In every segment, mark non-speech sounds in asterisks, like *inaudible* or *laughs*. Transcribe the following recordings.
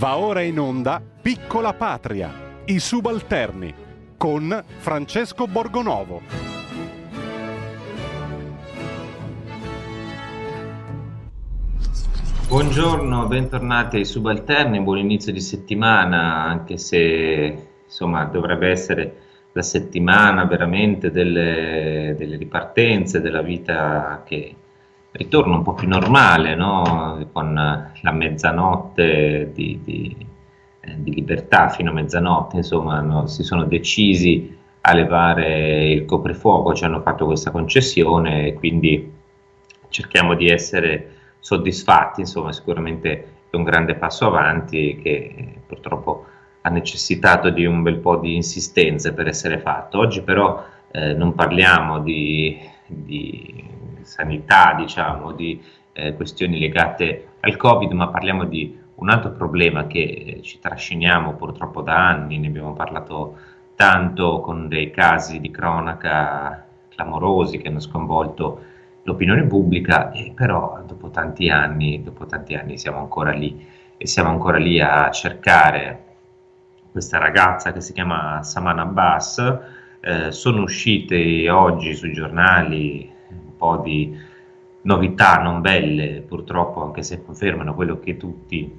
Va ora in onda Piccola Patria, i subalterni, con Francesco Borgonovo. Buongiorno, bentornati ai subalterni, buon inizio di settimana, anche se insomma dovrebbe essere la settimana veramente delle, delle ripartenze, della vita che ritorna un po' più normale, no? con la mezzanotte di, di, eh, di, libertà fino a mezzanotte, insomma no? si sono decisi a levare il coprifuoco, ci hanno fatto questa concessione e quindi cerchiamo di essere soddisfatti, insomma sicuramente è un grande passo avanti che purtroppo ha necessitato di un bel po' di insistenze per essere fatto. Oggi però eh, non parliamo di, di sanità, diciamo, di eh, questioni legate al Covid, ma parliamo di un altro problema che eh, ci trasciniamo purtroppo da anni, ne abbiamo parlato tanto con dei casi di cronaca clamorosi che hanno sconvolto l'opinione pubblica, e però dopo tanti anni, dopo tanti anni siamo ancora lì e siamo ancora lì a cercare questa ragazza che si chiama Saman Abbas. Eh, sono uscite oggi sui giornali po' di novità non belle, purtroppo, anche se confermano quello che tutti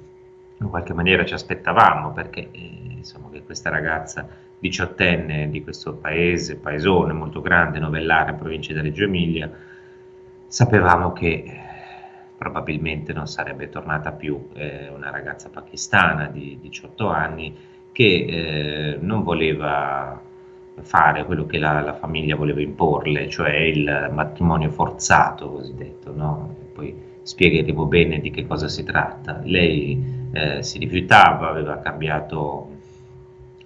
in qualche maniera ci aspettavamo, perché eh, insomma, che questa ragazza diciottenne di questo paese, paesone molto grande, Novellare, provincia di Reggio Emilia, sapevamo che eh, probabilmente non sarebbe tornata più eh, una ragazza pakistana di 18 anni che eh, non voleva fare quello che la, la, famiglia voleva imporle, cioè il matrimonio forzato cosiddetto, no? poi spiegheremo bene di che cosa si tratta. Lei eh, si rifiutava, aveva cambiato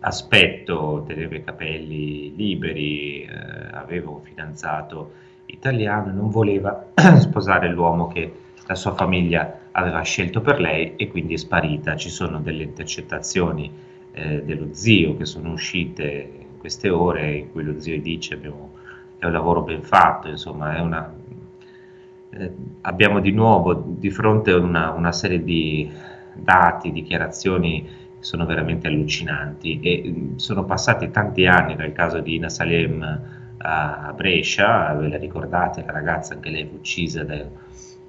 aspetto, teneva i capelli liberi, eh, aveva un fidanzato italiano non voleva *clears throat* sposare l'uomo che la sua famiglia aveva scelto per lei e quindi è sparita. Ci sono delle intercettazioni eh, dello zio che sono uscite queste ore in cui lo zio dice abbiamo, è un lavoro ben fatto, insomma, una, eh, abbiamo di nuovo di fronte una, una serie di dati, dichiarazioni che sono veramente allucinanti e mm, sono passati tanti anni dal caso di Ina Salem a Brescia, ve la ricordate, la ragazza anche lei fu uccisa da,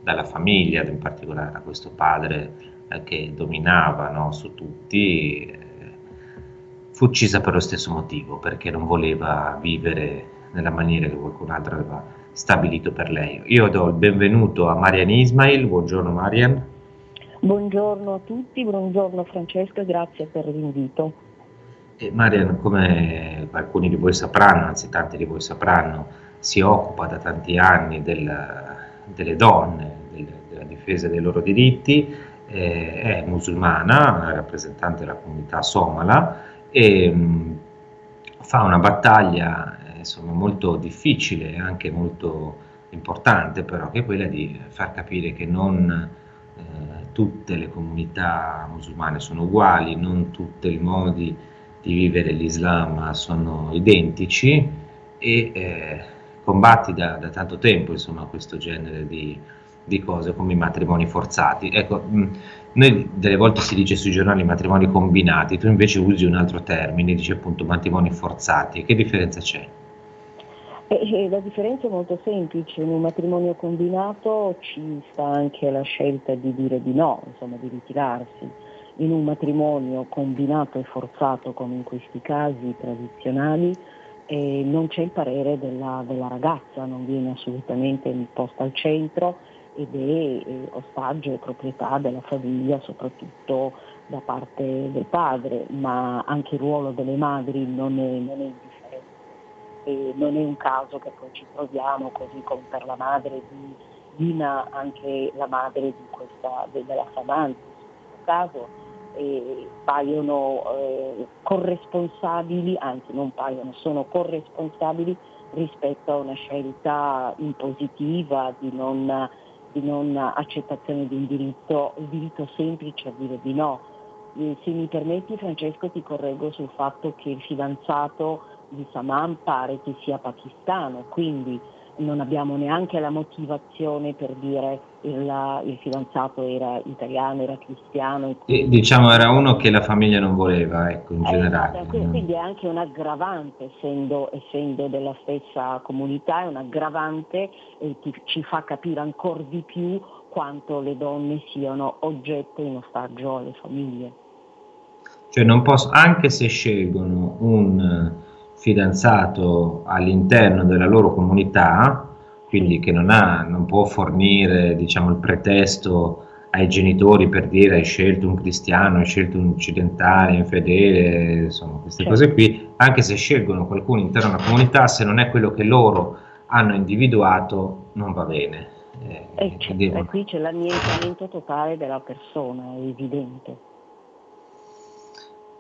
dalla famiglia, in particolare da questo padre eh, che dominava no, su tutti, fu uccisa per lo stesso motivo, perché non voleva vivere nella maniera che qualcun altro aveva stabilito per lei. Io do il benvenuto a Marian Ismail, buongiorno Marian. Buongiorno a tutti, buongiorno Francesco e grazie per l'invito. E Marian, come alcuni di voi sapranno, anzi tanti di voi sapranno, si occupa da tanti anni del, delle donne, del, della difesa dei loro diritti, eh, è musulmana, rappresentante della comunità somala e mh, mm, fa una battaglia eh, insomma, molto difficile e anche molto importante, però che è quella di far capire che non eh, tutte le comunità musulmane sono uguali, non tutti i modi di vivere l'Islam sono identici e eh, combatti da, da, tanto tempo insomma, questo genere di, di cose come i matrimoni forzati. Ecco, mh, mm, noi delle volte si dice sui giornali matrimoni combinati, tu invece usi un altro termine, dici appunto matrimoni forzati. Che differenza c'è? Eh, la differenza è molto semplice, in un matrimonio combinato ci sta anche la scelta di dire di no, insomma di ritirarsi. In un matrimonio combinato e forzato come in questi casi tradizionali eh, non c'è il parere della, della ragazza, non viene assolutamente posta al centro ed è eh, ostaggio e proprietà della famiglia, soprattutto da parte del padre, ma anche il ruolo delle madri non è, non è indifferente. E non è un caso che poi ci troviamo, così come per la madre di Dina, anche la madre questa, della Samanti, in questo caso, eh, paiono eh, corresponsabili, anzi non paiono, sono corresponsabili rispetto a una scelta impositiva di non di non accettazione di un diritto, il diritto semplice a dire di no. Se mi permetti Francesco ti correggo sul fatto che il fidanzato di Saman pare che sia pakistano, quindi non abbiamo neanche la motivazione per dire il, il fidanzato era italiano, era cristiano. E, diciamo era uno che la famiglia non voleva, ecco, in eh, generale. Esatto, quindi è anche un aggravante, essendo, essendo della stessa comunità, è un aggravante e ti, ci fa capire ancora di più quanto le donne siano oggetto in ostaggio alle famiglie. Cioè non posso, anche se scelgono un fidanzato all'interno della loro comunità, quindi che non, ha, non può fornire diciamo, il pretesto ai genitori per dire hai scelto un cristiano, hai scelto un occidentale, infedele, insomma queste certo. cose qui, anche se scelgono qualcuno all'interno della comunità, se non è quello che loro hanno individuato, non va bene. Eh, e, devo... e qui c'è l'annientamento totale della persona, è evidente.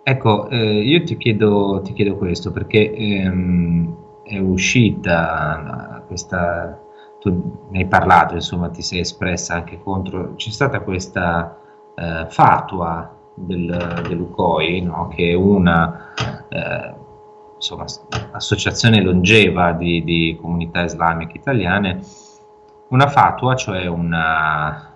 Ecco, eh, io ti chiedo, ti chiedo, questo perché ehm, è uscita questa, tu ne hai parlato, insomma ti sei espressa anche contro, c'è stata questa eh, fatua del, dell'UCOI, no? che è una eh, insomma, associazione longeva di, di, comunità islamiche italiane, una fatua, cioè una,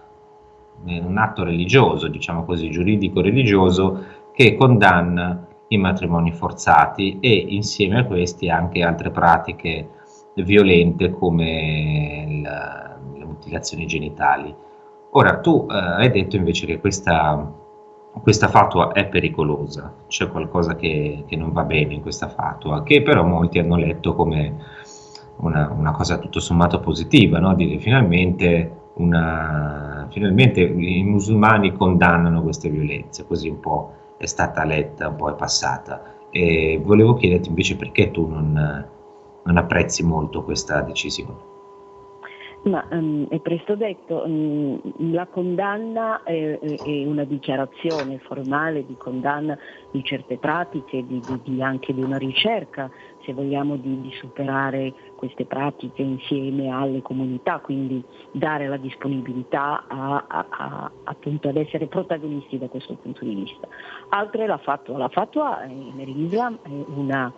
un atto religioso, diciamo così, giuridico-religioso, che condanna i matrimoni forzati e insieme a questi anche altre pratiche violente come la, le mutilazioni genitali. Ora, tu eh, hai detto invece che questa, questa fatua è pericolosa, c'è qualcosa che, che, non va bene in questa fatua, che però molti hanno letto come una, una cosa tutto sommato positiva, no? dire finalmente, una, finalmente i musulmani condannano queste violenze, così un po' è stata letta, un po' è passata. E volevo chiederti invece perché tu non, non apprezzi molto questa decisione. Ma um, è presto detto, um, la condanna è, è, una dichiarazione formale di condanna di certe pratiche, di, di, di anche di una ricerca, se vogliamo, di, di, superare queste pratiche insieme alle comunità, quindi dare la disponibilità a, a, a, appunto ad essere protagonisti da questo punto di vista. Altre la fatua, la fatua nell'Islam è una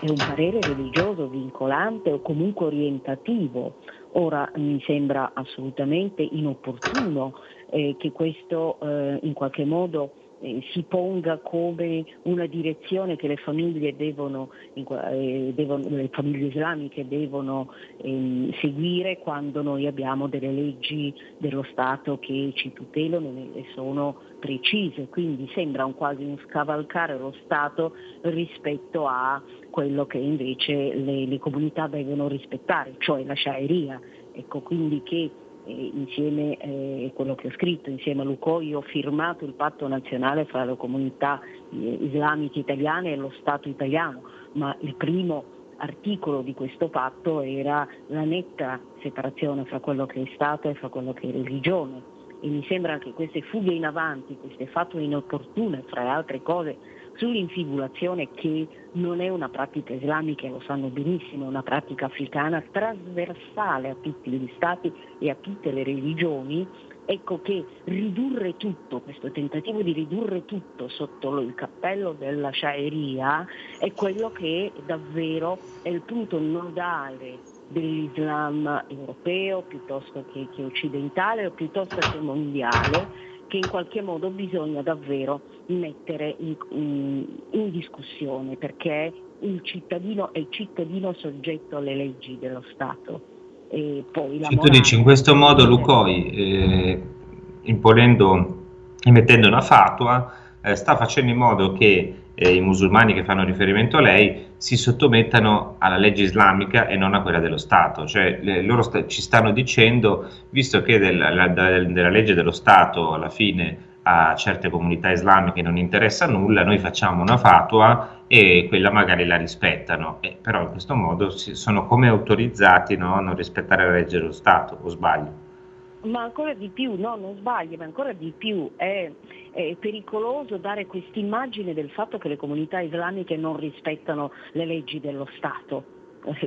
è un parere religioso vincolante o comunque orientativo. Ora mi sembra assolutamente inopportuno eh, che questo eh, in qualche modo eh, si ponga come una direzione che le famiglie devono, eh, devono le famiglie islamiche devono eh, seguire quando noi abbiamo delle leggi dello Stato che ci tutelano e sono precise, quindi sembra un quasi un scavalcare lo Stato rispetto a quello che invece le, le comunità devono rispettare, cioè la Sharia. Ecco, quindi che insieme a eh, quello che ho scritto, insieme a Lucoi ho firmato il patto nazionale fra le comunità eh, islamiche italiane e lo Stato italiano, ma il primo articolo di questo patto era la netta separazione fra quello che è Stato e fra quello che è religione. E mi sembra che queste fughe in avanti, queste fatue inopportune, fra le altre cose, sull'infibulazione che non è una pratica islamica, lo sanno benissimo, è una pratica africana trasversale a tutti gli stati e a tutte le religioni, ecco che ridurre tutto, questo tentativo di ridurre tutto sotto il cappello della sciaeria è quello che davvero è il punto nodale dell'Islam europeo piuttosto che, che occidentale o piuttosto che mondiale che in qualche modo bisogna davvero mettere in, in, in discussione perché il cittadino è cittadino soggetto alle leggi dello Stato. E poi la tu dici in questo modo Lucoi, eh, imponendo e mettendo una fatua, eh, sta facendo in modo che eh, i musulmani che fanno riferimento a lei si sottomettano alla legge islamica e non a quella dello Stato. Cioè, le, loro sta, ci stanno dicendo, visto che del, la, della legge dello Stato alla fine a certe comunità islamiche non interessa nulla, noi facciamo una fatua e quella magari la rispettano, eh, però in questo modo si, sono come autorizzati no, a non rispettare la legge dello Stato, o sbaglio? Ma ancora di più, no, non sbagli, ma ancora di più è, è pericoloso dare questa immagine del fatto che le comunità islamiche non rispettano le leggi dello Stato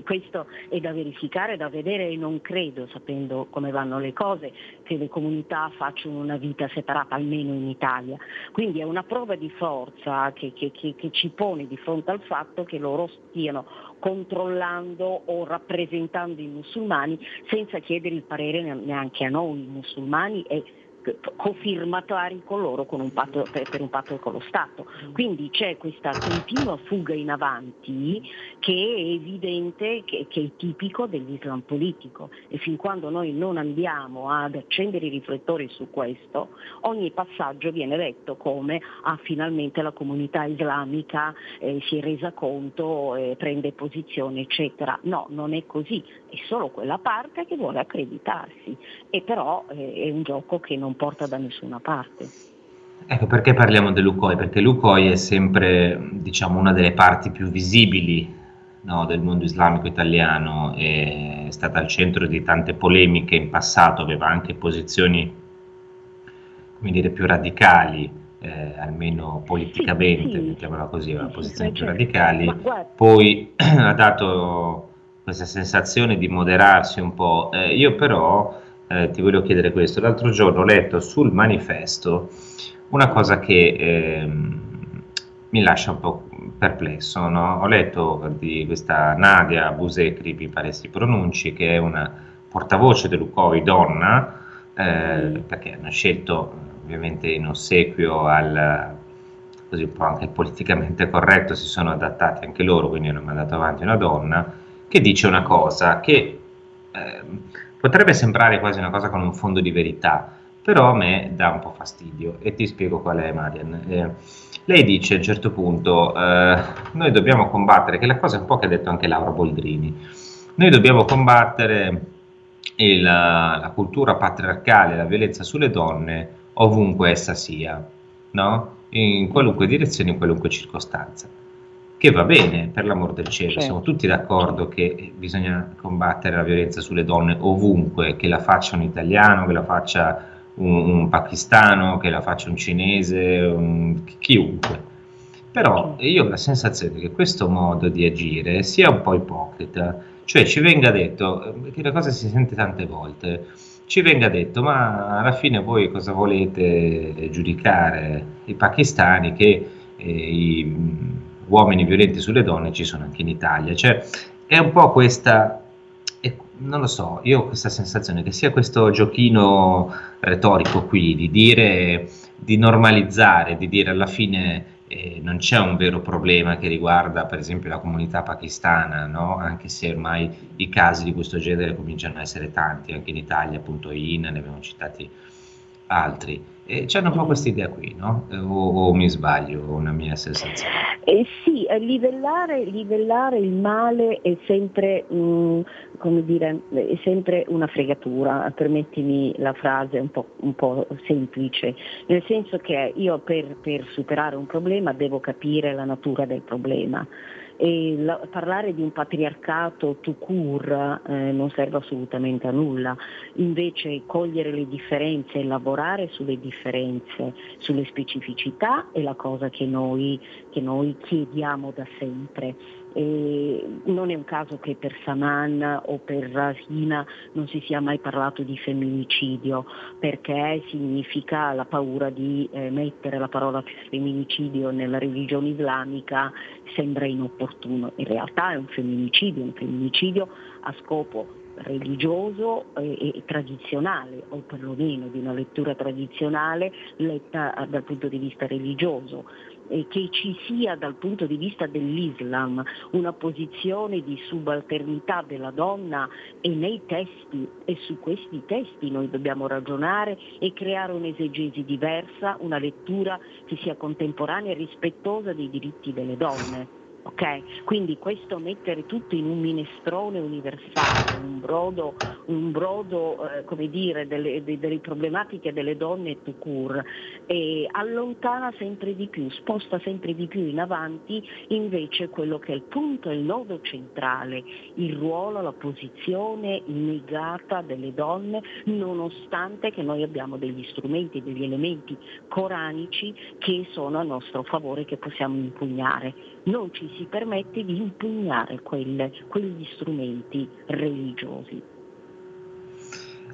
questo è da verificare, da vedere e non credo, sapendo come vanno le cose, che le comunità facciano una vita separata, almeno in Italia. Quindi è una prova di forza che, che, che, che ci pone di fronte al fatto che loro stiano controllando o rappresentando i musulmani senza chiedere il parere neanche a noi musulmani e cofirmatari con loro con un patto, per, un patto con lo Stato. Quindi c'è questa continua fuga in avanti che è evidente che, che, è tipico dell'Islam politico e fin quando noi non andiamo ad accendere i riflettori su questo, ogni passaggio viene letto come ah, finalmente la comunità islamica eh, si è resa conto, eh, prende posizione, eccetera. No, non è così, è solo quella parte che vuole accreditarsi e però eh, è un gioco che non porta da nessuna parte. Ecco perché parliamo dell'UCOI? Perché l'UCOI è sempre diciamo, una delle parti più visibili no, del mondo islamico italiano, è stata al centro di tante polemiche in passato, aveva anche posizioni come dire, più radicali, eh, almeno politicamente, sì, sì. mettiamola così, aveva sì, posizioni più radicali, poi *clears throat* ha dato questa sensazione di moderarsi un po'. Eh, io però eh, ti voglio chiedere questo. L'altro giorno ho letto sul manifesto una cosa che eh, mi lascia un po' perplesso. No? Ho letto di questa Nadia Busekri, mi pare si pronunci, che è una portavoce dell'UCOI donna, eh, perché hanno scelto ovviamente in ossequio al così un po' anche politicamente corretto, si sono adattati anche loro, quindi hanno mandato avanti una donna, che dice una cosa che eh, Potrebbe sembrare quasi una cosa con un fondo di verità, però a me dà un po' fastidio e ti spiego qual è Marian. Eh, lei dice a un certo punto, eh, noi dobbiamo combattere, che è la cosa un po' che ha detto anche Laura Boldrini, noi dobbiamo combattere il, la cultura patriarcale, la violenza sulle donne ovunque essa sia, no? in qualunque direzione, in qualunque circostanza che va bene, per l'amor del cielo, certo. siamo tutti d'accordo che bisogna combattere la violenza sulle donne ovunque, che la faccia un italiano, che la faccia un, un pakistano, che la faccia un cinese, un, chiunque. Però io ho la sensazione che questo modo di agire sia un po' ipocrita, cioè ci venga detto, che la cosa si sente tante volte, ci venga detto ma alla fine voi cosa volete giudicare i pakistani che eh, i uomini violenti sulle donne ci sono anche in Italia. Cioè, è un po' questa, non lo so, io ho questa sensazione che sia questo giochino retorico qui di dire, di normalizzare, di dire alla fine eh, non c'è un vero problema che riguarda per esempio la comunità pakistana, no? anche se ormai i casi di questo genere cominciano a essere tanti, anche in Italia appunto in, ne abbiamo citati altri. E c'è un po' questa idea qui, no? O, o, mi sbaglio, una mia sensazione? Eh sì, eh, livellare, livellare, il male è sempre, mh, dire, è sempre una fregatura, permettimi la frase un po', un po semplice, nel senso che io per, per superare un problema devo capire la natura del problema la, parlare di un patriarcato tout court eh, non serve assolutamente a nulla, invece cogliere le differenze e lavorare sulle differenze, sulle specificità è la cosa che noi, che noi chiediamo da sempre. E non è un caso che per Saman o per Rasina non si sia mai parlato di femminicidio, perché significa la paura di eh, mettere la parola femminicidio nella religione islamica sembra inopportuno. In realtà è un femminicidio, un femminicidio a scopo religioso e, e, tradizionale, o perlomeno di una lettura tradizionale letta dal punto di vista religioso eh, che ci sia dal punto di vista dell'Islam una posizione di subalternità della donna e nei testi e su questi testi noi dobbiamo ragionare e creare un'esegesi diversa, una lettura che sia contemporanea e rispettosa dei diritti delle donne. Okay? Quindi questo mettere tutto in un minestrone universale, un brodo, un brodo eh, dire, delle, de, delle, problematiche delle donne tout court, e allontana sempre di più, sposta sempre di più in avanti invece quello che è il punto, il nodo centrale, il ruolo, la posizione negata delle donne, nonostante che noi abbiamo degli strumenti, degli elementi coranici che sono a nostro favore, che possiamo impugnare. Non ci si permette di impugnare quelle, quegli strumenti religiosi.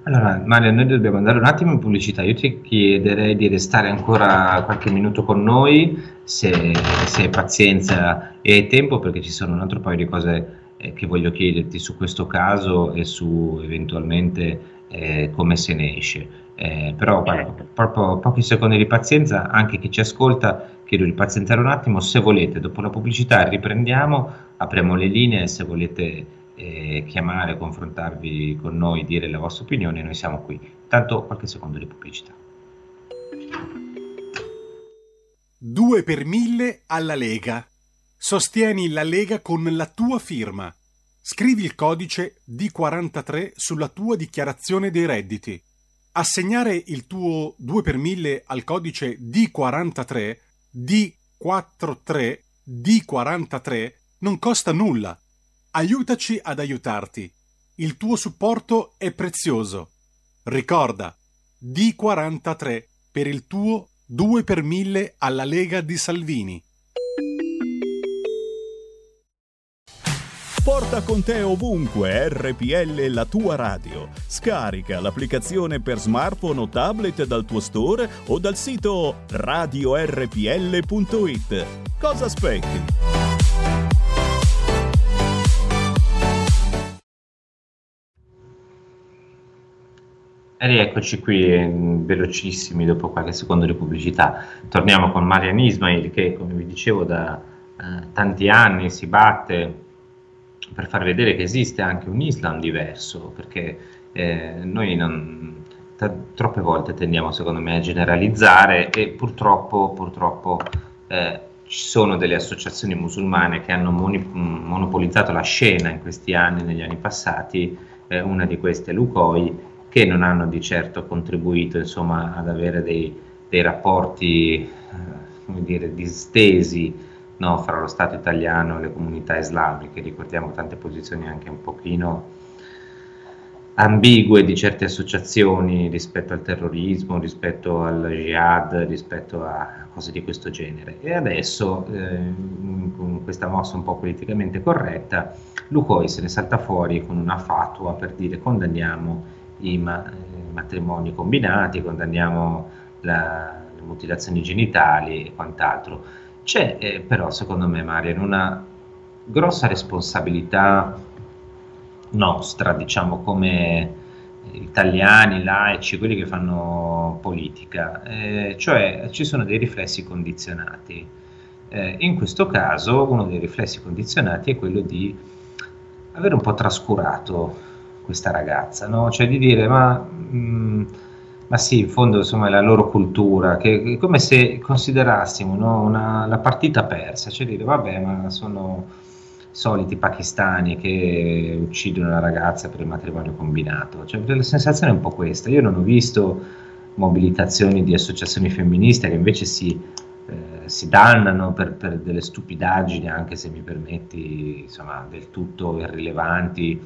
Allora, Maria, noi dobbiamo andare un attimo in pubblicità. Io ti chiederei di restare ancora qualche minuto con noi, se, se hai pazienza e hai tempo, perché ci sono un altro paio di cose eh, che voglio chiederti su questo caso e su eventualmente eh, come se ne esce. Eh, però guarda, certo. proprio pochi secondi di pazienza, anche chi ci ascolta, chiedo di pazientare un attimo. Se volete, dopo la pubblicità riprendiamo, apriamo le linee se volete eh, chiamare, confrontarvi con noi, dire la vostra opinione, noi siamo qui. Tanto qualche secondo di pubblicità. 2 per 1000 alla Lega. Sostieni la Lega con la tua firma. Scrivi il codice D43 sulla tua dichiarazione dei redditi. Assegnare il tuo 2 per 1000 al codice D43, D43, D43 non costa nulla Aiutaci ad aiutarti. Il tuo supporto è prezioso. Ricorda, D43 per il tuo 2 per 1000 alla Lega di Salvini. Porta con te ovunque RPL la tua radio. Scarica l'applicazione per smartphone o tablet dal tuo store o dal sito radiorpl.it. Cosa aspetti? E rieccoci qui velocissimi dopo qualche secondo di pubblicità. Torniamo con Marian Ismail che, come vi dicevo, da eh, tanti anni si batte per far vedere che esiste anche un Islam diverso, perché eh, noi non, t- troppe volte tendiamo, secondo me, a generalizzare e purtroppo, purtroppo eh, ci sono delle associazioni musulmane che hanno moni- monopolizzato la scena in questi anni, negli anni passati, eh, una di queste è Lucoi, che non hanno di certo contribuito insomma, ad avere dei, dei rapporti eh, come dire, distesi no, fra lo Stato italiano e le comunità islamiche. Ricordiamo tante posizioni anche un pochino ambigue di certe associazioni rispetto al terrorismo, rispetto al jihad, rispetto a cose di questo genere. E adesso, eh, con questa mossa un po' politicamente corretta, Lucoi se ne salta fuori con una fatua per dire condanniamo i, ma- matrimoni combinati, condanniamo la, le mutilazioni genitali e quant'altro. C'è eh, però, secondo me, Marian, una grossa responsabilità nostra, diciamo, come italiani, laici, quelli che fanno politica, eh, cioè ci sono dei riflessi condizionati. Eh, in questo caso uno dei riflessi condizionati è quello di aver un po' trascurato questa ragazza, no? cioè di dire ma, mh, mm, ma sì, in fondo insomma è la loro cultura, che è come se considerassimo no? Una, la partita persa, cioè dire vabbè ma sono soliti pakistani che uccidono la ragazza per il matrimonio combinato, cioè la sensazione è un po' questa, io non ho visto mobilitazioni di associazioni femministe che invece si, eh, si dannano per, per, delle stupidaggini, anche se mi permetti, insomma, del tutto irrilevanti,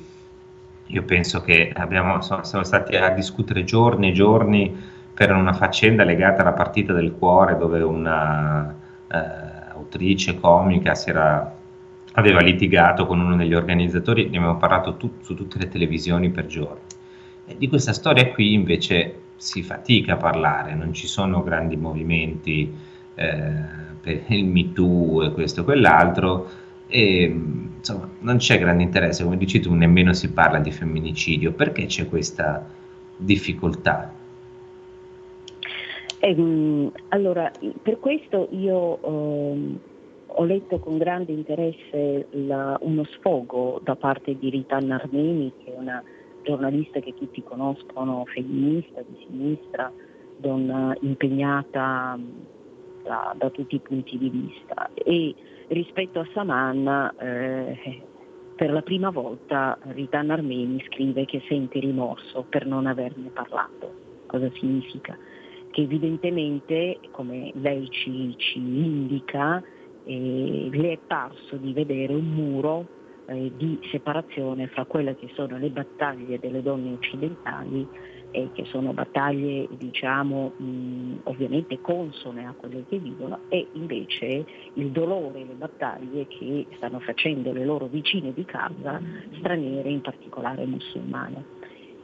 io penso che abbiamo, siamo stati a discutere giorni e giorni per una faccenda legata alla partita del cuore dove una eh, autrice comica era, aveva litigato con uno degli organizzatori, ne abbiamo parlato tu, su tutte le televisioni per giorni. E di questa storia qui invece si fatica a parlare, non ci sono grandi movimenti eh, per il Me Too e questo e quell'altro. E, insomma, non c'è grande interesse, come dici tu, nemmeno si parla di femminicidio. Perché c'è questa difficoltà? Eh, allora, per questo io eh, ho letto con grande interesse la, uno sfogo da parte di Rita Armeni, che è una giornalista che tutti conoscono, femminista, di sinistra, donna impegnata da, da tutti i punti di vista. E rispetto a Saman, eh, per la prima volta Ritan Armeni scrive che sente rimorso per non averne parlato. Cosa significa? Che evidentemente, come lei ci, ci indica, eh, le è parso di vedere un muro eh, di separazione fra quelle che sono le battaglie delle donne occidentali e che sono battaglie diciamo mh, ovviamente consone a quelle che vivono e invece il dolore e le battaglie che stanno facendo le loro vicine di casa, straniere in particolare musulmane.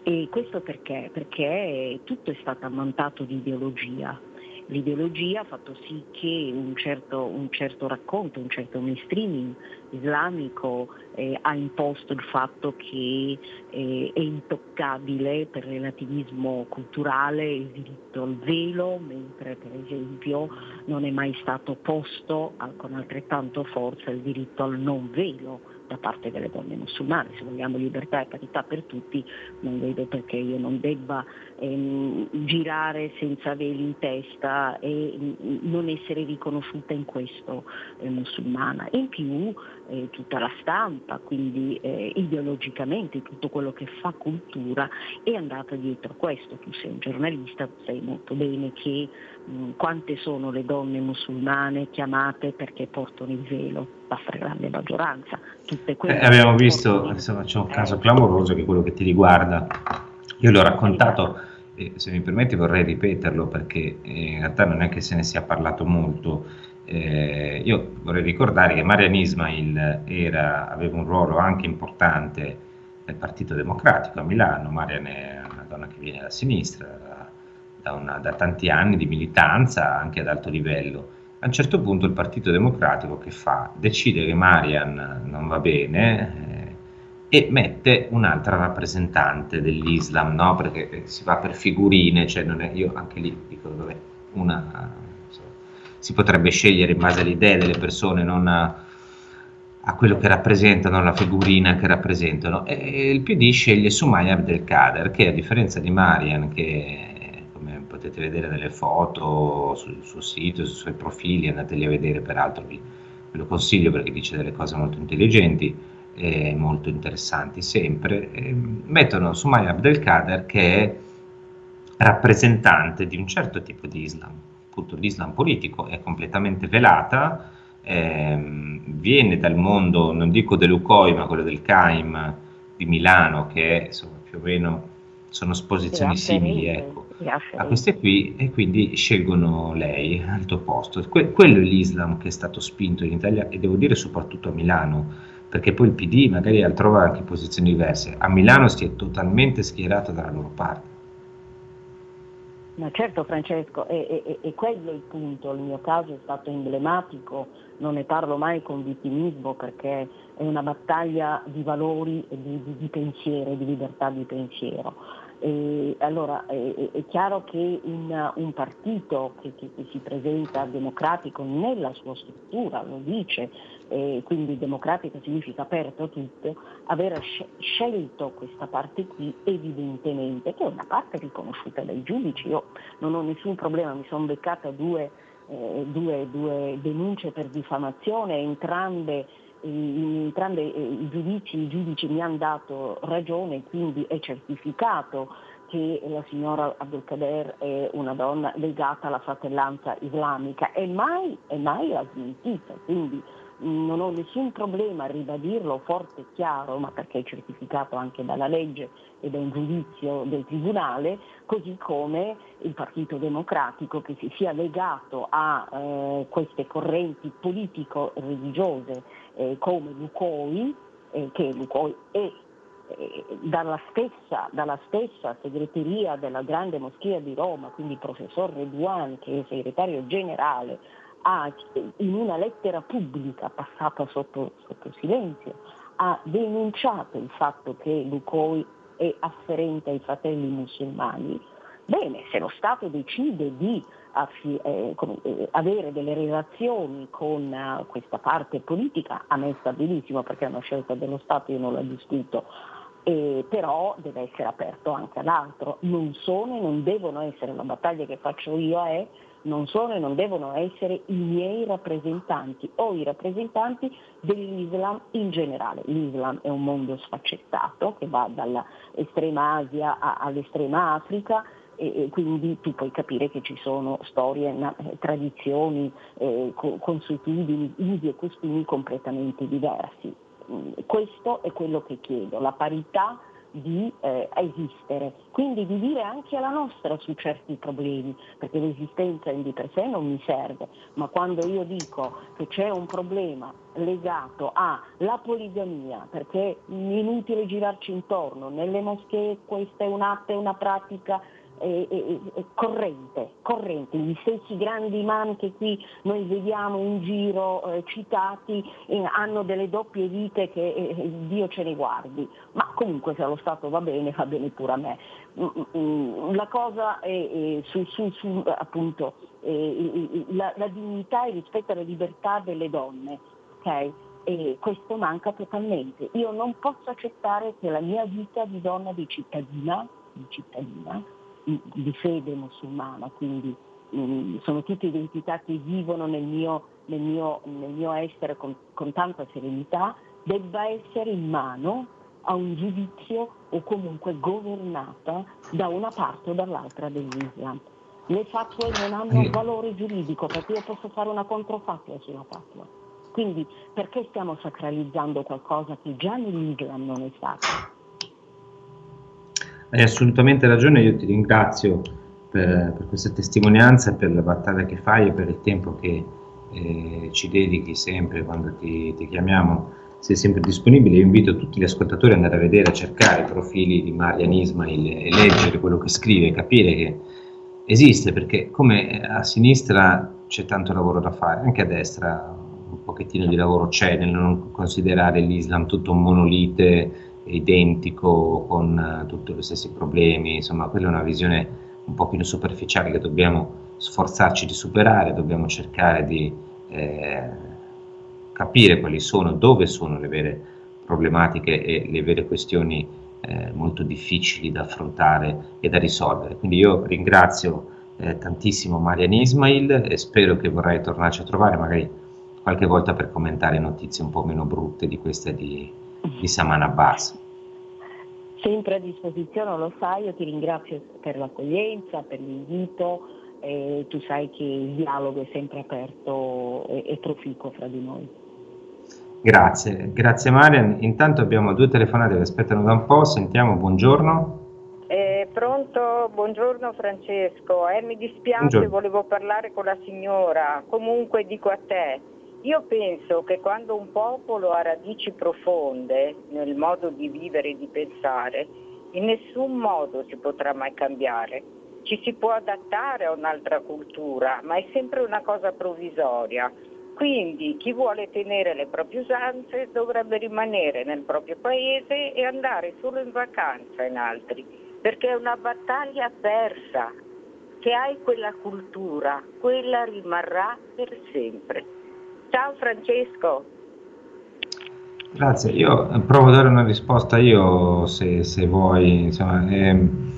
E questo perché? Perché tutto è stato ammantato di ideologia, l'ideologia ha fatto sì che un certo, un certo racconto, un certo mainstreaming islamico eh, ha imposto il fatto che eh, è intoccabile per relativismo culturale il diritto al velo, mentre per esempio non è mai stato posto con altrettanto forza il diritto al non velo da parte delle donne musulmane. Se vogliamo libertà e parità per tutti, non vedo perché io non debba ehm, girare senza veli in testa e non essere riconosciuta in questo eh, musulmana. in più eh, tutta la stampa, quindi eh, ideologicamente tutto quello che fa cultura è andata dietro a questo. Tu sei un giornalista, sai molto bene che mh, quante sono le donne musulmane chiamate perché portano il velo, la stragrande maggioranza. Tutte quelle eh, abbiamo visto, insomma, c'è un caso clamoroso che è quello che ti riguarda. Io l'ho raccontato e se mi permetti vorrei ripeterlo perché eh, in realtà non è che se ne sia parlato molto eh, io vorrei ricordare che Marian Ismail era, aveva un ruolo anche importante nel Partito Democratico a Milano. Marian è una donna che viene da sinistra, da, una, da tanti anni di militanza anche ad alto livello. A un certo punto il Partito Democratico che fa? Decide che Marian non va bene eh, e mette un'altra rappresentante dell'Islam, no? perché si va per figurine, cioè è, io anche lì dico, vabbè, una si potrebbe scegliere in base alle idee delle persone, non a, a quello che rappresentano, la figurina che rappresentano. E il PD sceglie Sumaya Abdelkader, che a differenza di Marian, che come potete vedere nelle foto sul suo sito, sui suoi profili, andateli a vedere, peraltro vi, lo consiglio perché dice delle cose molto intelligenti e molto interessanti sempre, e mettono Sumaya Abdelkader che è rappresentante di un certo tipo di Islam, appunto l'Islam politico è completamente velata, ehm, viene dal mondo, non dico dell'UCOI, ma quello del CAIM di Milano, che è, insomma, più o meno sono esposizioni simili ecco, a queste qui, e quindi scelgono lei al tuo posto. Que- quello è l'Islam che è stato spinto in Italia e devo dire soprattutto a Milano perché poi il PD magari trova anche posizioni diverse. A Milano si è totalmente schierato dalla loro parte. Ma certo Francesco, è, è, è, quello il punto, il mio caso è stato emblematico, non ne parlo mai con vittimismo perché è una battaglia di valori e di, di, di pensiero, di libertà di pensiero. E allora è, è, chiaro che un, un partito che, che, che, si presenta democratico nella sua struttura, lo dice, eh, quindi democratico significa aperto a tutto, aver scelto questa parte qui evidentemente, che è una parte riconosciuta dai giudici, io non ho nessun problema, mi sono beccata due, eh, due, due denunce per diffamazione, entrambe entrambi i giudici, i giudici mi hanno dato ragione, quindi è certificato che la signora Abdelkader è una donna legata alla fratellanza islamica. E mai, e mai l'ha smentita, quindi non ho nessun problema a ribadirlo forte e chiaro, ma perché è certificato anche dalla legge e da un giudizio del Tribunale, così come il Partito Democratico che si sia legato a eh, queste correnti politico-religiose eh, come Lucoi, eh, che Lucoi è eh, dalla stessa, dalla stessa, segreteria della Grande Moschea di Roma, quindi il professor Redouane, che è segretario generale, ha in una lettera pubblica passata sotto, sotto silenzio, ha denunciato il fatto che Lucoi è afferente ai fratelli musulmani, bene, se lo Stato decide di affi- eh, eh, avere delle relazioni con uh, questa parte politica, a me sta benissimo perché è una scelta dello Stato, io non la discuto, eh, però deve essere aperto anche all'altro. Non sono e non devono essere, la battaglia che faccio io è non sono e non devono essere i miei rappresentanti o i rappresentanti dell'Islam in generale. L'Islam è un mondo sfaccettato che va dall'estrema Asia all'estrema Africa e quindi tu puoi capire che ci sono storie, eh, tradizioni, eh, consuetudini, usi e costumi completamente diversi. Mm, questo è quello che chiedo, la parità di eh, esistere, quindi di dire anche la nostra su certi problemi, perché l'esistenza in di per sé non mi serve, ma quando io dico che c'è un problema legato alla poligamia, perché è inutile girarci intorno, nelle moschee questa è un'atta, è una pratica eh, eh, corrente, corrente, gli stessi grandi imam che qui noi vediamo in giro eh, citati eh, hanno delle doppie vite che eh, eh, Dio ce ne guardi, ma comunque se allo Stato va bene, va bene pure a me. Mm, mm, mm, la cosa è su, su, su appunto, la, la, dignità e rispetto alla libertà delle donne. Okay? E questo manca totalmente. Io non posso accettare che la mia vita di donna, di cittadina, di cittadina di fede musulmana, quindi mh, mm, sono tutte identità che vivono nel mio, nel mio, nel mio essere con, con tanta serenità, debba essere in mano a un giudizio o comunque governata da una parte o dall'altra dell'Islam. Le fatue non hanno valore giuridico perché io posso fare una controfatua sulla fatua. Quindi perché stiamo sacralizzando qualcosa che già nell'Islam non è stato? Hai assolutamente ragione, io ti ringrazio per, per, questa testimonianza, per la battaglia che fai e per il tempo che eh, ci dedichi sempre quando ti, ti, chiamiamo. Sei sempre disponibile. Io invito tutti gli ascoltatori ad andare a vedere, a cercare i profili di Marian Ismail e leggere quello che scrive, capire che esiste, perché come a sinistra c'è tanto lavoro da fare, anche a destra un pochettino di lavoro c'è nel non considerare l'Islam tutto un monolite identico, con uh, tutti gli stessi problemi, insomma quella è una visione un po' più superficiale che dobbiamo sforzarci di superare, dobbiamo cercare di eh, capire quali sono, dove sono le vere problematiche e le vere questioni eh, molto difficili da affrontare e da risolvere. Quindi io ringrazio eh, tantissimo Marian Ismail e spero che vorrai tornarci a trovare magari qualche volta per commentare notizie un po' meno brutte di queste di, di Saman Abbas. Sempre a disposizione, lo sai, io ti ringrazio per l'accoglienza, per l'invito, e tu sai che il dialogo è sempre aperto e, e proficuo fra di noi. Grazie, grazie Marian. Intanto abbiamo due telefonate che aspettano da un po', sentiamo, buongiorno. Eh, pronto, buongiorno Francesco, eh, mi dispiace, buongiorno. volevo parlare con la signora, comunque dico a te, io penso che quando un popolo ha radici profonde nel modo di vivere e di pensare, in nessun modo si potrà mai cambiare. Ci si può adattare a un'altra cultura, ma è sempre una cosa provvisoria. Quindi chi vuole tenere le proprie usanze dovrebbe rimanere nel proprio paese e andare solo in vacanza in altri, perché è una battaglia persa. Se hai quella cultura, quella rimarrà per sempre. Ciao Francesco. Grazie, io provo a dare una risposta io se, se vuoi. Insomma, ehm,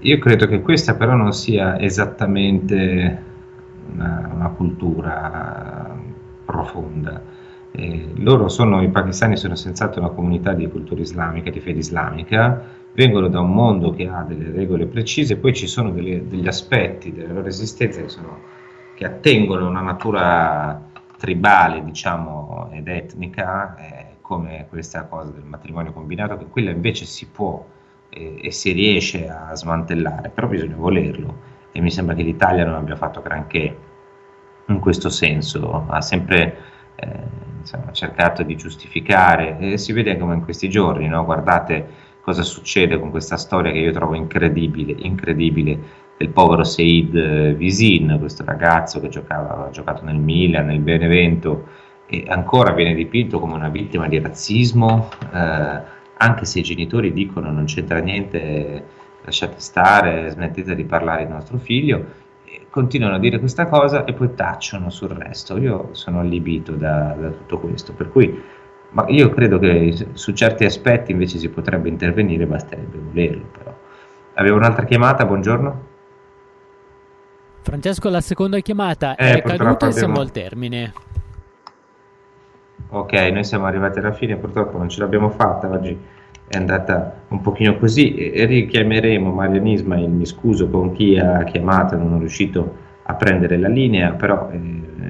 io credo che questa però non sia esattamente una, una cultura profonda. Eh, loro sono, i pakistani sono senz'altro una comunità di cultura islamica, di fede islamica, vengono da un mondo che ha delle regole precise, poi ci sono delle, degli aspetti della loro esistenza che, sono, che attengono una natura tribale diciamo, ed etnica eh, come questa cosa del matrimonio combinato, che quella invece si può eh, e si riesce a smantellare, però bisogna volerlo e mi sembra che l'Italia non abbia fatto granché in questo senso, ha sempre eh, insomma, cercato di giustificare e si vede come in questi giorni, no? guardate cosa succede con questa storia che io trovo incredibile, incredibile del povero Said eh, Visin, questo ragazzo che giocava, ha giocato nel Milan, nel Benevento, e ancora viene dipinto come una vittima di razzismo, eh, anche se i genitori dicono non c'entra niente, lasciate stare, smettete di parlare di nostro figlio, continuano a dire questa cosa e poi tacciono sul resto. Io sono allibito da, da tutto questo, per cui ma io credo che su certi aspetti invece si potrebbe intervenire, basterebbe volerlo però. Avevo un'altra chiamata, buongiorno. Francesco, la seconda chiamata eh, è caduta e siamo al termine. Ok, noi siamo arrivati alla fine, purtroppo non ce l'abbiamo fatta oggi, è andata un pochino così e richiameremo Marian Ismail, mi scuso con chi ha chiamato, non ho riuscito a prendere la linea, però eh,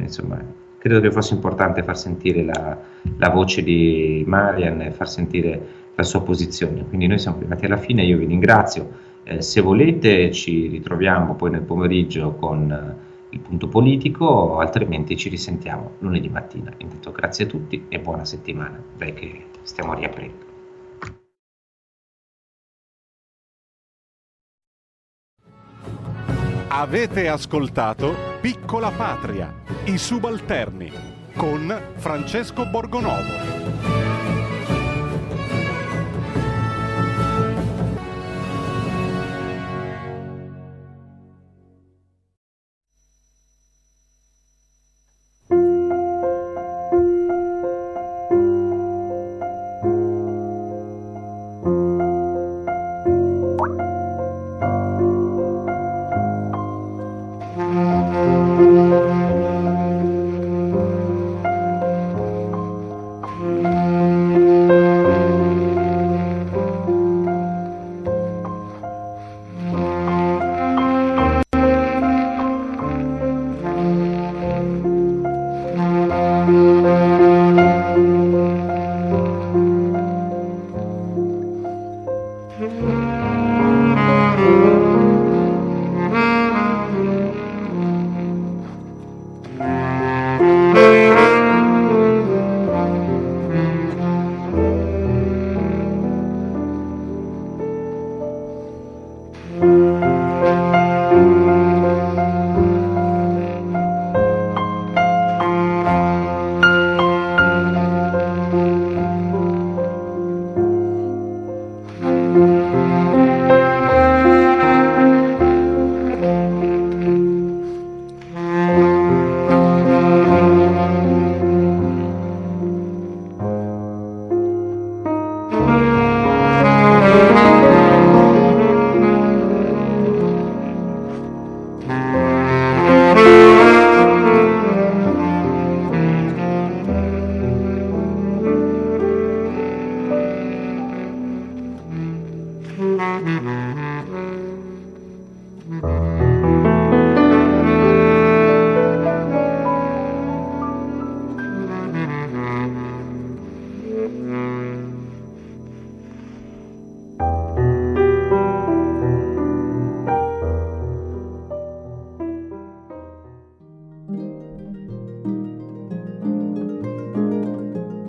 insomma credo che fosse importante far sentire la, la voce di Marian e far sentire la sua posizione. Quindi noi siamo arrivati alla fine, io vi ringrazio. Eh, se volete ci ritroviamo poi nel pomeriggio con eh, il punto politico, altrimenti ci risentiamo lunedì mattina. Intanto grazie a tutti e buona settimana, dai che stiamo riaprendo. Avete ascoltato Piccola Patria, i subalterni, con Francesco Borgonovo.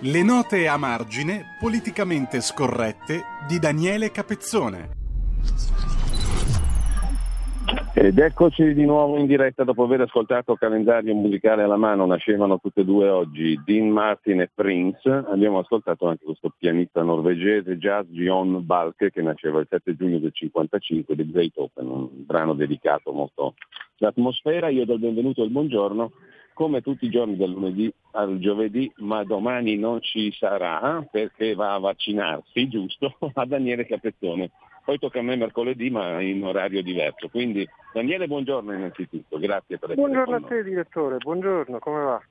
le note a margine politicamente scorrette di Daniele Capezzone. Ed eccoci di nuovo in diretta dopo aver ascoltato calendario musicale alla mano, nascevano tutte e due oggi Dean Martin e Prince, abbiamo ascoltato anche questo pianista norvegese jazz John Balke che nasceva il 7 giugno del 55 The Great Open, un brano dedicato molto all'atmosfera, io do il benvenuto e il buongiorno come tutti i giorni dal lunedì al giovedì, ma domani non ci sarà perché va a vaccinarsi, giusto, *laughs* a Daniele Capezzone. Poi tocca a me mercoledì, ma in orario diverso. Quindi Daniele, buongiorno innanzitutto, grazie per essere Buongiorno a te direttore, buongiorno, come va?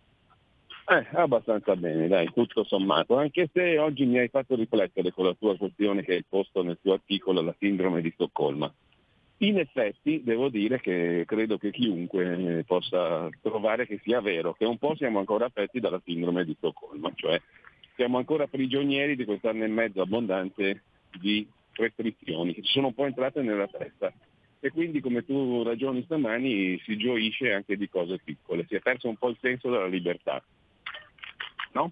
Eh, abbastanza bene, dai, tutto sommato, anche se oggi mi hai fatto riflettere con la tua questione che hai posto nel tuo articolo, la sindrome di Stoccolma. In effetti devo dire che credo che chiunque possa trovare che sia vero, che un po' siamo ancora affetti dalla sindrome di Stoccolma, cioè siamo ancora prigionieri di quest'anno e mezzo abbondante di restrizioni che ci sono un po' entrate nella testa e quindi come tu ragioni stamani si gioisce anche di cose piccole, si è perso un po' il senso della libertà. No?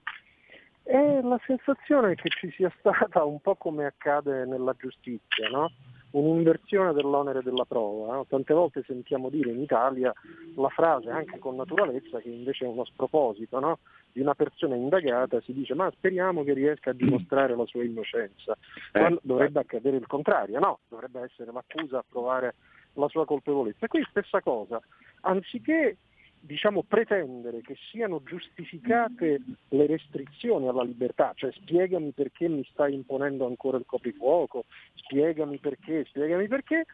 È la sensazione che ci sia stata un po' come accade nella giustizia, no? Un'inversione dell'onere della prova. No? Tante volte sentiamo dire in Italia la frase, anche con naturalezza, che invece è uno sproposito, no? di una persona indagata, si dice ma speriamo che riesca a dimostrare la sua innocenza, eh, quando dovrebbe accadere il contrario, no, dovrebbe essere l'accusa a provare la sua colpevolezza. Qui stessa cosa, anziché diciamo, pretendere che siano giustificate le restrizioni alla libertà, cioè spiegami perché mi stai imponendo ancora il coprifuoco, spiegami perché, spiegami perché,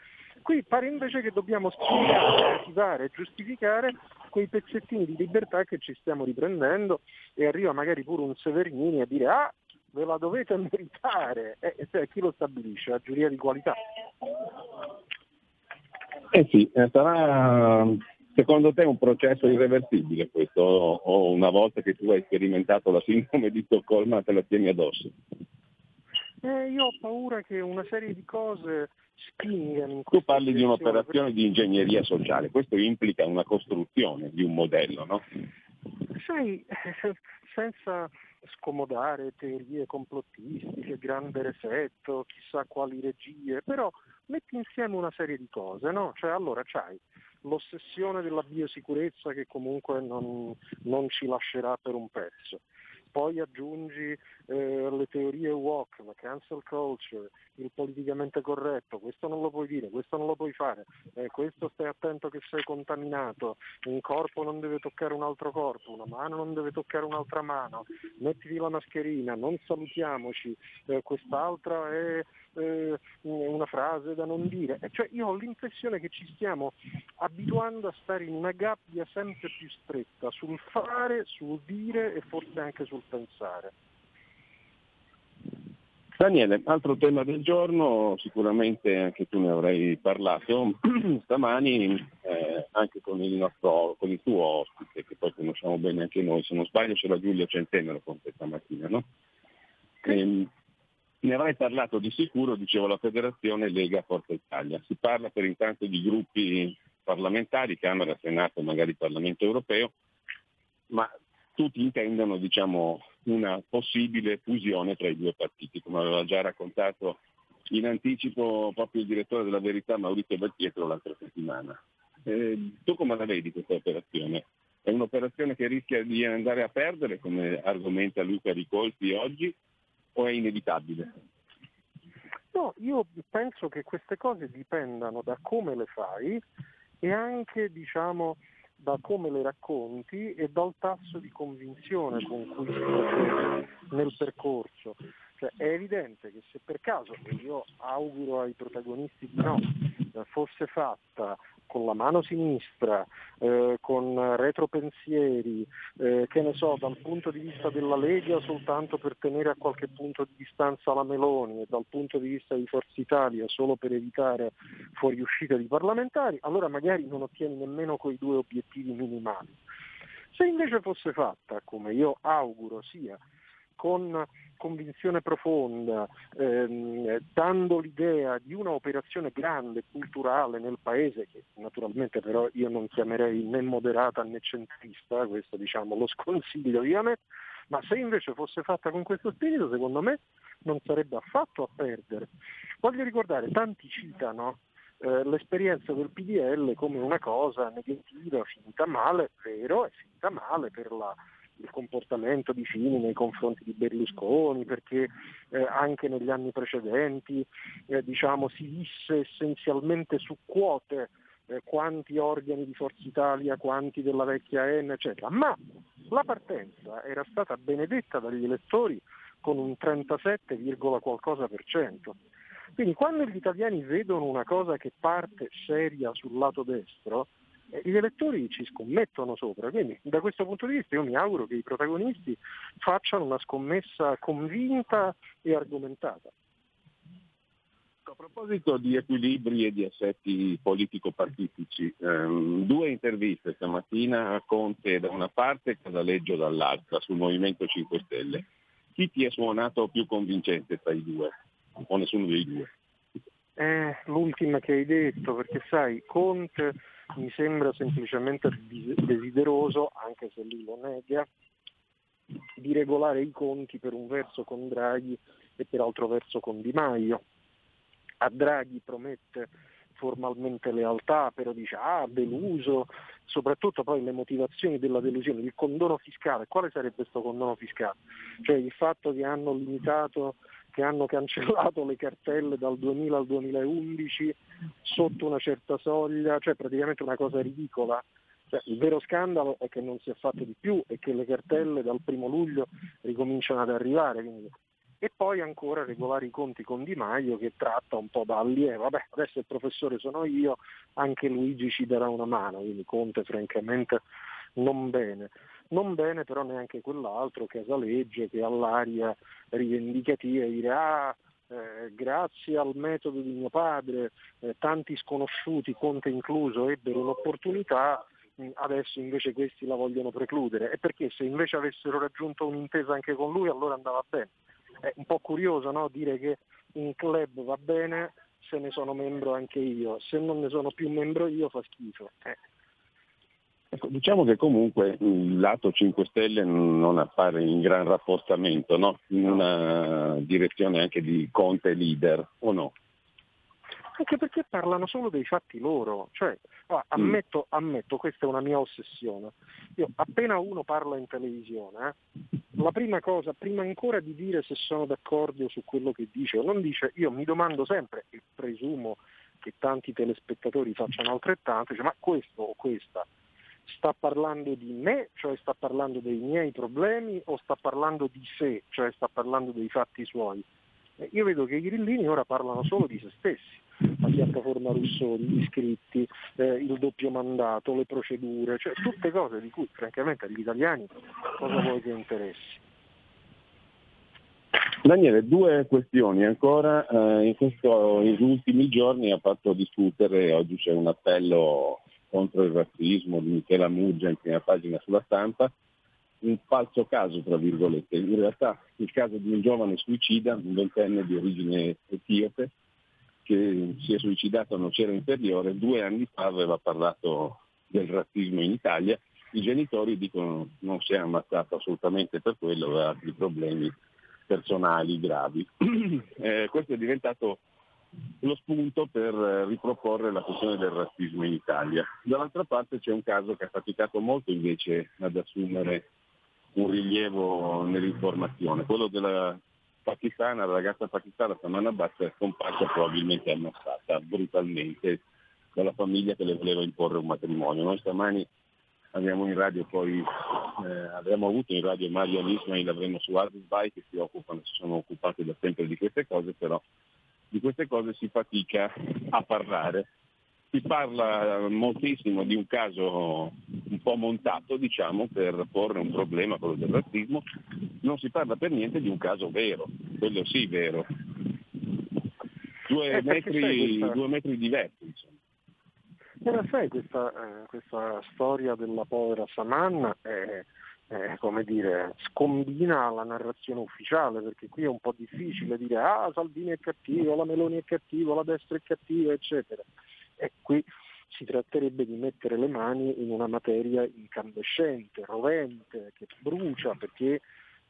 qui pare invece che dobbiamo spiegare, motivare e giustificare quei pezzettini di libertà che ci stiamo riprendendo e arriva magari pure un Severnini a dire ah ve la dovete meritare, eh, cioè, chi lo stabilisce? La giuria di qualità. Eh sì, eh, sarà secondo te un processo irreversibile questo o una volta che tu hai sperimentato la sindrome di Stoccolma te la tieni addosso? Eh, io ho paura che una serie di cose spingano. Tu parli di un'operazione di ingegneria sociale, questo implica una costruzione di un modello, no? Sai, *laughs* senza scomodare teorie complottistiche, grande resetto, chissà quali regie, però metti insieme una serie di cose, no? Cioè allora c'hai l'ossessione della biosicurezza che comunque non, non ci lascerà per un pezzo. Poi aggiungi eh, le teorie walk, la cancel culture, il politicamente corretto, questo non lo puoi dire, questo non lo puoi fare, eh, questo stai attento che sei contaminato, un corpo non deve toccare un altro corpo, una mano non deve toccare un'altra mano, mettiti la mascherina, non salutiamoci, eh, quest'altra è eh, una frase da non dire. Cioè io ho l'impressione che ci stiamo abituando a stare in una gabbia sempre più stretta sul fare, sul dire e forse anche sul pensare. Daniele, altro tema del giorno, sicuramente anche tu ne avrai parlato *clears throat* stamani, eh, anche con il, nostro, con il tuo ospite, che poi conosciamo bene anche noi, se non sbaglio c'era Giulio Centenero con te stamattina, no? E, ehm, ne avrai parlato di sicuro, dicevo la federazione Lega Forza Italia. Si parla per intanto di gruppi parlamentari, Camera, Senato, magari Parlamento europeo, ma tutti intendono diciamo, una possibile fusione tra i due partiti, come aveva già raccontato in anticipo proprio il direttore della Verità Maurizio Belpietro l'altra settimana. Eh, tu come la vedi questa operazione? È un'operazione che rischia di andare a perdere, come argomenta Luca Ricolfi oggi, o è inevitabile? No, io penso che queste cose dipendano da come le fai e anche diciamo, da come le racconti e dal tasso di convinzione con cui si procede nel percorso. Cioè, è evidente che se per caso, io auguro ai protagonisti di no, eh, fosse fatta con la mano sinistra, eh, con retropensieri, eh, che ne so, dal punto di vista della Lega soltanto per tenere a qualche punto di distanza la Meloni e dal punto di vista di Forza Italia solo per evitare fuoriuscita di parlamentari, allora magari non ottieni nemmeno quei due obiettivi minimali. Se invece fosse fatta, come io auguro sia, con convinzione profonda, ehm, dando l'idea di una operazione grande, culturale nel paese, che naturalmente però io non chiamerei né moderata né centrista, questo diciamo lo sconsiglio ovviamente, ma se invece fosse fatta con questo spirito, secondo me non sarebbe affatto a perdere. Voglio ricordare, tanti citano eh, l'esperienza del PDL come una cosa negativa, finita male, vero, è finita male per la il comportamento di Fini nei confronti di Berlusconi, perché eh, anche negli anni precedenti eh, diciamo, si visse essenzialmente su quote eh, quanti organi di Forza Italia, quanti della vecchia N, eccetera. Ma la partenza era stata benedetta dagli elettori con un 37, qualcosa per cento. Quindi quando gli italiani vedono una cosa che parte seria sul lato destro, gli elettori ci scommettono sopra, quindi da questo punto di vista io mi auguro che i protagonisti facciano una scommessa convinta e argomentata. A proposito di equilibri e di assetti politico-partitici, ehm, due interviste stamattina a Conte da una parte e Casaleggio dall'altra sul Movimento 5 Stelle. Chi ti è suonato più convincente tra i due? O nessuno dei due? Eh, l'ultima che hai detto, perché sai, Conte mi sembra semplicemente desideroso, anche se lui lo nega, di regolare i conti per un verso con Draghi e per altro verso con Di Maio. A Draghi promette formalmente lealtà, però dice ah deluso, soprattutto poi le motivazioni della delusione, il condono fiscale, quale sarebbe questo condono fiscale? Cioè il fatto che hanno limitato che hanno cancellato le cartelle dal 2000 al 2011 sotto una certa soglia, cioè praticamente una cosa ridicola. Cioè, il vero scandalo è che non si è fatto di più e che le cartelle dal primo luglio ricominciano ad arrivare. Quindi... E poi ancora regolare i conti con Di Maio che tratta un po' da allievo. Vabbè, adesso il professore sono io, anche Luigi ci darà una mano, quindi Conte francamente non bene. Non bene però neanche quell'altro, Casaleggio, che ha l'aria rivendicativa e dire ah, eh, grazie al metodo di mio padre eh, tanti sconosciuti, Conte incluso, ebbero un'opportunità, adesso invece questi la vogliono precludere. E perché se invece avessero raggiunto un'intesa anche con lui allora andava bene. È un po' curioso no? dire che un club va bene se ne sono membro anche io, se non ne sono più membro io fa schifo. Eh. Ecco, diciamo che comunque il lato 5 Stelle non appare in gran rafforzamento, no? in una direzione anche di Conte leader, o no? Anche perché parlano solo dei fatti loro, cioè, ah, ammetto, ammetto, questa è una mia ossessione. Io, appena uno parla in televisione, eh, la prima cosa, prima ancora di dire se sono d'accordo su quello che dice o non dice, io mi domando sempre, e presumo che tanti telespettatori facciano altrettanto, dice, ma questo o questa sta parlando di me, cioè sta parlando dei miei problemi o sta parlando di sé, cioè sta parlando dei fatti suoi. Io vedo che i grillini ora parlano solo di se stessi la piattaforma Russoni, gli iscritti, eh, il doppio mandato, le procedure, cioè tutte cose di cui francamente agli italiani cosa vuoi che interessi. Daniele, due questioni ancora. Eh, in questo, negli ultimi giorni ha fatto discutere, oggi c'è un appello contro il razzismo di Michela Muggia in prima pagina sulla stampa, un falso caso, tra virgolette. In realtà il caso di un giovane suicida, un ventenne di origine etiope, che si è suicidato a Nocera Inferiore, due anni fa aveva parlato del razzismo in Italia, i genitori dicono non si è ammazzato assolutamente per quello, aveva altri problemi personali gravi. *clears throat* eh, questo è diventato lo spunto per riproporre la questione del razzismo in Italia. Dall'altra parte c'è un caso che ha faticato molto invece ad assumere un rilievo nell'informazione, quello della pakistana, la ragazza pakistana Samana Abbas è scomparsa probabilmente ammazzata brutalmente dalla famiglia che le voleva imporre un matrimonio. Noi stamani abbiamo in radio poi, eh, abbiamo avuto in radio Mario Nismail, l'avremo su Ardisby che si occupano, si sono occupati da sempre di queste cose, però di queste cose si fatica a parlare si parla moltissimo di un caso un po' montato, diciamo, per porre un problema, quello del razzismo, non si parla per niente di un caso vero, quello sì vero. Due, eh, metri, questa... due metri, diversi, insomma. Eh, sai, questa, eh, questa, storia della povera Saman è, è, come dire, scombina la narrazione ufficiale, perché qui è un po' difficile dire ah Salvini è cattivo, la Meloni è cattivo, la destra è cattiva, eccetera. E qui si tratterebbe di mettere le mani in una materia incandescente, rovente, che brucia perché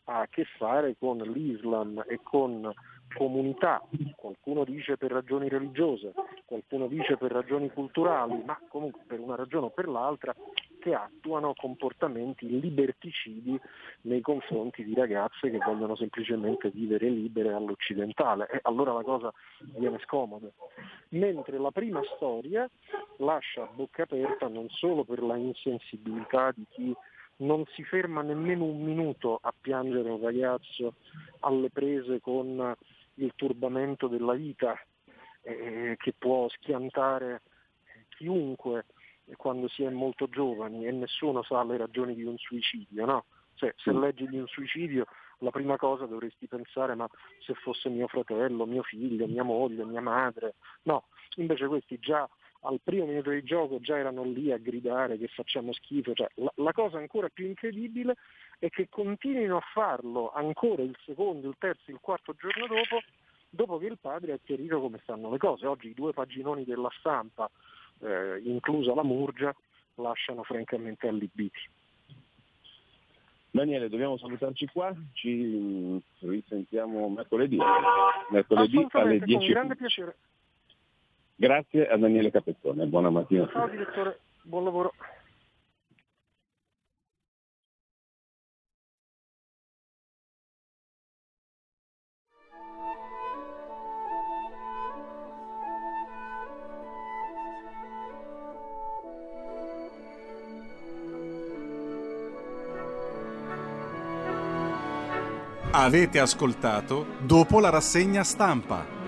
ha a che fare con l'Islam e con comunità, qualcuno dice per ragioni religiose, qualcuno dice per ragioni culturali, ma comunque per una ragione o per l'altra, che attuano comportamenti liberticidi nei confronti di ragazze che vogliono semplicemente vivere libere all'occidentale e allora la cosa viene scomoda. Mentre la prima storia lascia a bocca aperta non solo per la insensibilità di chi non si ferma nemmeno un minuto a piangere un ragazzo alle prese con il turbamento della vita eh, che può schiantare chiunque quando si è molto giovani e nessuno sa le ragioni di un suicidio, no? Cioè, se leggi di un suicidio la prima cosa dovresti pensare ma se fosse mio fratello, mio figlio, mia moglie, mia madre, no, invece questi già al primo minuto di gioco già erano lì a gridare che facciamo schifo, cioè, la, la, cosa ancora più incredibile è che continuino a farlo ancora il secondo, il terzo, il quarto giorno dopo, dopo che il padre ha chiarito come stanno le cose. Oggi i due paginoni della stampa, eh, inclusa la Murgia, lasciano francamente allibiti. Daniele, dobbiamo salutarci qua, ci risentiamo mercoledì, mercoledì alle 10. Con grande piacere. Grazie a Daniele Capezzone, buona mattina. Ciao direttore, buon lavoro. Avete ascoltato dopo la rassegna stampa.